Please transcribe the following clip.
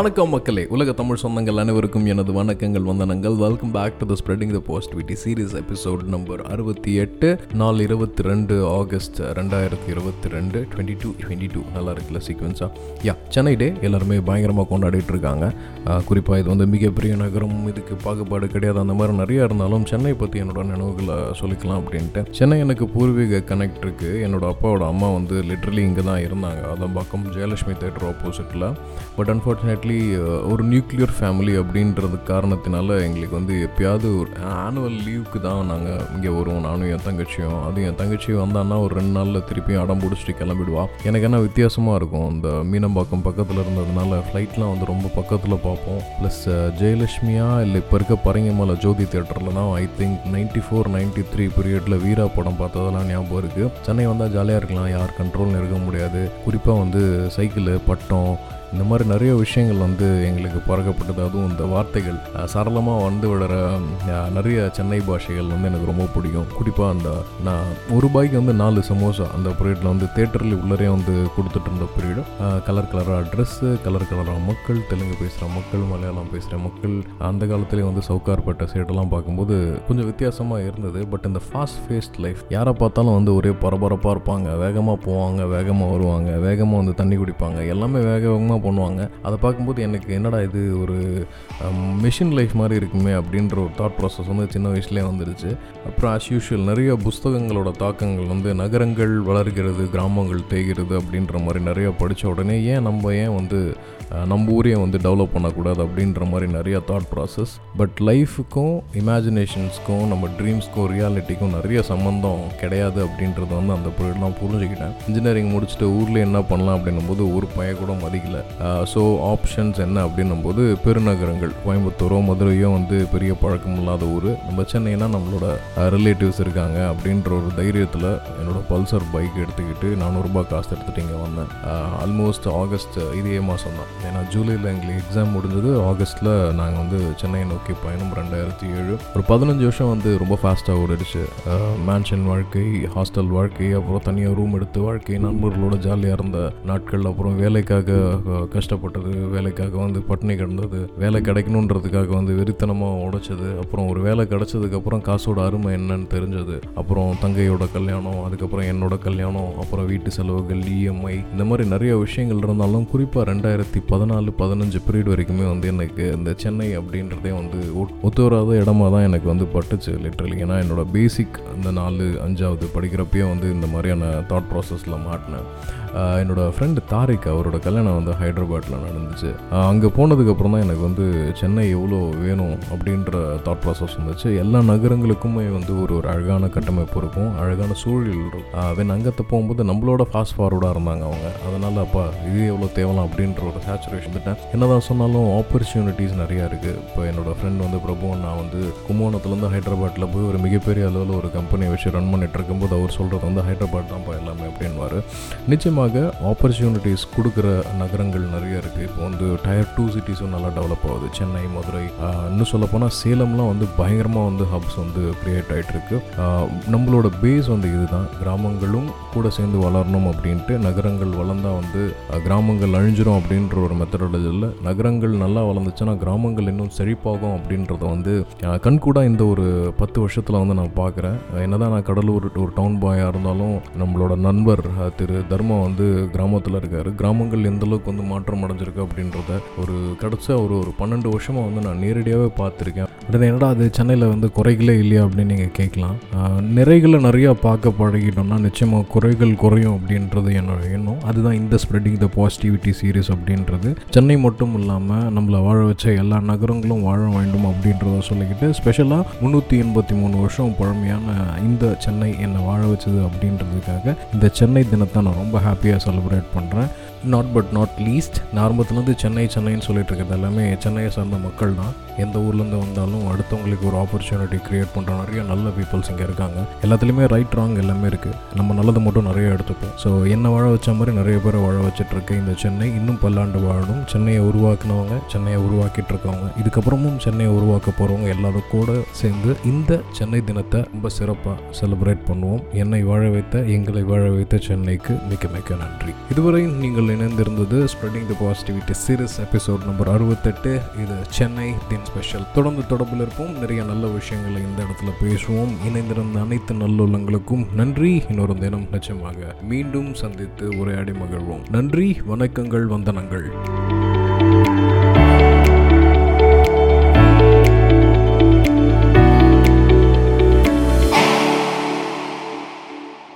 வணக்கம் மக்களே. உலக தமிழ் சொந்தங்கள் அனைவருக்கும் எனது வணக்கங்கள் வந்தனங்கள். Welcome back to the spreading the positivity series episode number அறுபத்தி எட்டு நாலு இருபத்தி ரெண்டு ஆகஸ்ட் ரெண்டாயிரத்தி இருபத்தி ரெண்டு டுவெண்ட்டி டூ டுவெண்ட்டி டூ நல்லா இருக்குல்ல சீக்வன்ஸாக யா சென்னை டே எல்லாருமே பயங்கரமாக கொண்டாடிட்டு இருக்காங்க குறிப்பாக இது வந்து மிகப்பெரிய நகரம் இதுக்கு பாகுபாடு கிடையாது அந்த மாதிரி நிறையா இருந்தாலும் சென்னை பற்றி என்னோட நினைவுகளை சொல்லிக்கலாம் அப்படின்ட்டு. சென்னை எனக்கு பூர்வீக கனெக்ட் இருக்குது என்னோட அப்பாவோட அம்மா வந்து லிட்ரலி இங்கே தான் இருந்தாங்க. அதான் பக்கம் ஜெயலட்சுமி தேட்டர் ஆப்போசிட்டில் பட் அன்ஃபார்ச்சுனேட்லி Uh, ஒரு நியூக்ளியர் ஃபேமிலி அப்படின்றது காரணத்தினால எங்களுக்கு வந்து எப்பயாவது ஒரு ஆனுவல் லீவுக்கு தான் நாங்கள் இங்கே வருவோம். நானும் என் தங்கச்சியும். அதுவும் என் தங்கச்சி வந்தான்னா ஒரு ரெண்டு நாளில் திருப்பியும் அடம் பிடிச்சிட்டு கிளம்பிடுவா. எனக்கு என்ன வித்தியாசமாக இருக்கும் இந்த மீனம்பாக்கம் பக்கத்தில் இருந்ததுனால ஃப்ளைட்லாம் வந்து ரொம்ப பக்கத்தில் பார்ப்போம். ப்ளஸ் uh, ஜெயலட்சுமியா இல்லை இப்போ இருக்க பரங்கிமலை ஜோதி தேட்டரில் தான் I think ninety four ninety three பீரியடில் வீரா படம் பார்த்ததெல்லாம் ஞாபகம் இருக்குது சென்னை வந்தால் ஜாலியாக இருக்கலாம் யார் கண்ட்ரோல்னு இருக்க முடியாது. குறிப்பாக வந்து சைக்கிள் பட்டம் இந்த மாதிரி நிறைய விஷயங்கள் வந்து எங்களுக்கு பறக்கப்பட்டது அதுவும் இந்த வார்த்தைகள் சரளமாக வந்து விடுற நிறைய சென்னை பாஷைகள் வந்து எனக்கு ரொம்ப பிடிக்கும். குறிப்பாக அந்த நான் ஒரு ரூபாய்க்கு வந்து நாலு சமோசா அந்த பீரியடில் வந்து தேட்டரில் உள்ளரே வந்து கொடுத்துட்டு இருந்த பீரியடும் கலர் கலராக ட்ரெஸ்ஸு கலர் கலராக மக்கள் தெலுங்கு பேசுகிற மக்கள் மலையாளம் பேசுகிற மக்கள் அந்த காலத்துலேயே வந்து சவுகார்பட்ட சேட்டெல்லாம் பார்க்கும்போது கொஞ்சம் வித்தியாசமாக இருந்தது. பட் இந்த ஃபாஸ்ட் ஃபேஸ்ட் லைஃப் யாரை பார்த்தாலும் வந்து ஒரே பரபரப்பாக இருப்பாங்க. வேகமாக போவாங்க வேகமாக வருவாங்க வேகமாக வந்து தண்ணி குடிப்பாங்க. எல்லாமே வேக வேகமாக பண்ணுவாங்க. அதை பார்க்கும்போது எனக்கு என்னடா இது ஒரு மிஷின் லைஃப் மாதிரி இருக்குமே அப்படின்ற ஒரு தாட் ப்ராசஸ் வந்து சின்ன வயசுலேயே வந்துடுச்சு அப்புறம் ஆஸ் யூஷுவல் நிறைய புஸ்தகங்களோட தாக்கங்கள் வந்து நகரங்கள் வளர்கிறது கிராமங்கள் தேய்கிறது அப்படின்ற மாதிரி நிறைய படித்த உடனே ஏன் நம்ம ஏன் வந்து நம்ம ஊரையே வந்து டெவலப் பண்ணக்கூடாது அப்படின்ற மாதிரி நிறைய தாட் ப்ராசஸ் பட் லைஃபுக்கும் இமேஜினேஷன்ஸ்க்கும் நம்ம ட்ரீம்ஸ்க்கும் ரியாலிட்டிக்கும் நிறைய சம்மந்தம் கிடையாது அப்படின்றத வந்து அந்த பீரியட்லாம் புரிஞ்சுக்கிட்டேன். இன்ஜினியரிங் முடிச்சுட்டு ஊரில் என்ன பண்ணலாம் அப்படின்னும் போது ஒரு பைய கூட மதிக்கல. ஸோ ஆப்ஷன்ஸ் என்ன அப்படின்னும் போது பெருநகரங்கள் கோயம்புத்தூரோ மதுரையோ வந்து பெரிய பழக்கம் இல்லாத ஊர். நம்ம சென்னைனா நம்மளோட ரிலேட்டிவ்ஸ் இருக்காங்க அப்படின்ற ஒரு தைரியத்தில் என்னோட பல்சர் பைக் எடுத்துக்கிட்டு நானூறுரூபா காசு எடுத்துகிட்டு இங்கே வந்தேன். ஆல்மோஸ்ட் ஆகஸ்ட் இதே மாதம் தான். ஏன்னா ஜூலையில் எங்களுக்கு எக்ஸாம் முடிஞ்சது. ஆகஸ்ட்டில் நாங்கள் வந்து சென்னையை நோக்கி பயணம். ரெண்டாயிரத்தி ஏழு. ஒரு பதினஞ்சு வருஷம் வந்து ரொம்ப ஃபாஸ்ட்டாக ஓடிடுச்சு. மேன்ஷன் வாழ்க்கை ஹாஸ்டல் வாழ்க்கை அப்புறம் தனியாக ரூம் எடுத்து வாழ்க்கை நண்பர்களோட ஜாலியாக இருந்த நாட்கள் அப்புறம் வேலைக்காக கஷ்டப்பட்டது வேலைக்காக வந்து பட்டினி கிடந்தது வேலை கிடைக்கணுன்றதுக்காக வந்து வெறித்தனமாக உடைச்சது அப்புறம் ஒரு வேலை கிடச்சதுக்கப்புறம் காசோட அருமை என்னன்னு தெரிஞ்சது அப்புறம் தங்கையோட கல்யாணம் அதுக்கப்புறம் என்னோட கல்யாணம் அப்புறம் வீட்டு செலவுகள் இஎம்ஐ இந்த மாதிரி நிறைய விஷயங்கள் இருந்தாலும் குறிப்பாக ரெண்டாயிரத்தி பதினாலு பதினஞ்சு பீரியட் வரைக்குமே வந்து எனக்கு இந்த சென்னை அப்படின்றதே வந்து ஒத்து வராத இடமா தான் எனக்கு வந்து பட்டுச்சு லிட்ரலி ஏன்னா என்னோட பேசிக் அந்த நாலு அஞ்சாவது படிக்கிறப்பயே வந்து இந்த மாதிரியான தாட் ப்ராசஸில் மாட்டினேன். என்னோடய என்னோட ஃப்ரெண்டு தாரிக் அவரோட கல்யாணம் வந்து ஹைதராபாத்தில் நடந்துச்சு. அங்கே போனதுக்கப்புறம் தான் எனக்கு வந்து சென்னை எவ்வளோ வேணும் அப்படின்ற தாட் ப்ராசஸ் வந்துச்சு. எல்லா நகரங்களுக்குமே வந்து ஒரு ஒரு அழகான கட்டமைப்பு இருக்கும். அழகான சூழல் இருக்கும். வென் அங்கத்தை போகும்போது நம்மளோட ஃபாஸ்ட் ஃபார்வர்டாக இருந்தாங்க அவங்க. அதனால் அப்பா இது எவ்வளோ தேவலாம் அப்படின்ற ஒரு சேச்சுரேஷன் வந்துட்டேன். என்னதான் சொன்னாலும் ஆப்பர்ச்சுனிட்டிஸ் நிறையா இருக்குது இப்போ என்னோடய ஃப்ரெண்ட் வந்து பிரபு நான் வந்து கும்போணத்துலேருந்து ஹைதராபாத்தில் போய் ஒரு மிகப்பெரிய அளவில் ஒரு கம்பெனியை வச்சு ரன் பண்ணிட்டு இருக்கும்போது அவர் சொல்கிறது வந்து ஹைதராபாத் தான்ப்பா எல்லாமே அப்படின்வார் நிச்சயமாக ஆப்பர்ச்சுனிட்டிஸ் கொடுக்குற நகரங்கள் நிறைய இருக்குது இப்போ வந்து டயர் டூ சிட்டிஸும் நல்லா டெவலப் ஆகுது. சென்னை மதுரை இன்னும் சொல்ல போனால் சேலம்லாம் வந்து பயங்கரமாக வந்து ஹப்ஸ் வந்து க்ரியேட் ஆகிட்டுருக்கு நம்மளோட பேஸ் வந்து இதுதான். கிராமங்களும் கூட சேர்ந்து வளரணும் அப்படின்ட்டு நகரங்கள் வளர்ந்தா வந்து கிராமங்கள் அழிஞ்சிரும் அப்படின்ற ஒரு மெத்தடாலஜியில் நகரங்கள் நல்லா வளர்ந்துச்சுன்னா கிராமங்கள் இன்னும் செழிப்பாகும் அப்படின்றத வந்து கண்கூடாக இந்த ஒரு பத்து வருஷத்தில் வந்து நான் பார்க்குறேன் என்னதான் நான் கடலூர் ஒரு டவுன் பாயாக இருந்தாலும் நம்மளோட நண்பர் திரு தர்மா வந்து கிராமத்தில் இருக்கார். கிராமங்கள் எந்த அளவுக்கு வந்து மாற்றம் அடைஞ்சிருக்கு அப்படின்றத ஒரு கிடச்ச ஒரு ஒரு பன்னெண்டு வருஷமாக வந்து நான் நேரடியாகவே பார்த்துருக்கேன். அடுத்து என்னடா அது சென்னையில் வந்து குறைகளே இல்லையா அப்படின்னு நீங்கள் கேட்கலாம். நிறைகளை நிறையா பார்க்க பழகிட்டோம்னா நிச்சயமாக குறைகள் குறையும் அப்படின்றது என்னோட எண்ணம். அதுதான் இந்த ஸ்ப்ரெட்டிங் த பாசிட்டிவிட்டி சீரீஸ் அப்படின்றது. சென்னை மட்டும் இல்லாமல் நம்மளை வாழ வச்ச எல்லா நகரங்களும் வாழ வேண்டும் அப்படின்றத சொல்லிக்கிட்டு ஸ்பெஷலாக முந்நூற்றி எண்பத்தி மூணு வருஷம் பழமையான இந்த சென்னை என்னை வாழ வச்சது அப்படின்றதுக்காக இந்த சென்னை தினத்தை நான் ரொம்ப ஹாப்பியாக செலிப்ரேட் பண்ணுறேன் நாட் பட் நாட் லீஸ்ட் நார்மத்துலேருந்து சென்னை சென்னைன்னு சொல்லிட்டு இருக்கிறது எல்லாமே சென்னையை சார்ந்த மக்கள் தான் எந்த ஊர்லேருந்து வந்தாலும் அடுத்தவங்களுக்கு ஒரு ஆப்பர்ச்சுனிட்டி க்ரியேட் பண்ணுற நிறைய நல்ல பீப்புள்ஸ் இங்கே இருக்காங்க. எல்லாத்துலேயுமே ரைட் ராங் எல்லாமே இருக்குது நம்ம நல்லது மட்டும் நிறைய எடுத்துப்போம். ஸோ என்னை வாழ வச்ச மாதிரி நிறைய பேரை வாழ வச்சிட்ருக்கு இந்த சென்னை. இன்னும் பல்லாண்டு வாழணும் சென்னையை உருவாக்குனவங்க சென்னையை உருவாக்கிட்டு இருக்கவங்க இதுக்கப்புறமும் சென்னையை உருவாக்க போகிறவங்க எல்லாரும் கூட சேர்ந்து இந்த சென்னை தினத்தை ரொம்ப சிறப்பாக செலிப்ரேட் பண்ணுவோம். என்னை வாழ வைத்த எங்களை வாழ வைத்த சென்னைக்கு மிக்க மிக்க நன்றி. இதுவரை நீங்கள் இணைந்திருந்தது spreading the positivity series episode number அறுபத்தெட்டு. இது சென்னை தின் ஸ்பெஷல் தொடர்ந்து தொடர்பில் இருப்போம். நிறைய நல்ல விஷயங்களை இந்த இடத்துல பேசுவோம். இணைந்திருந்த அனைத்து நல்லுள்ளங்களுக்கும் நன்றி. இன்னொரு தினம் நிச்சயமாக மீண்டும் சந்தித்து உரையாடி மகிழ்வோம். நன்றி வணக்கங்கள் வந்தனங்கள்.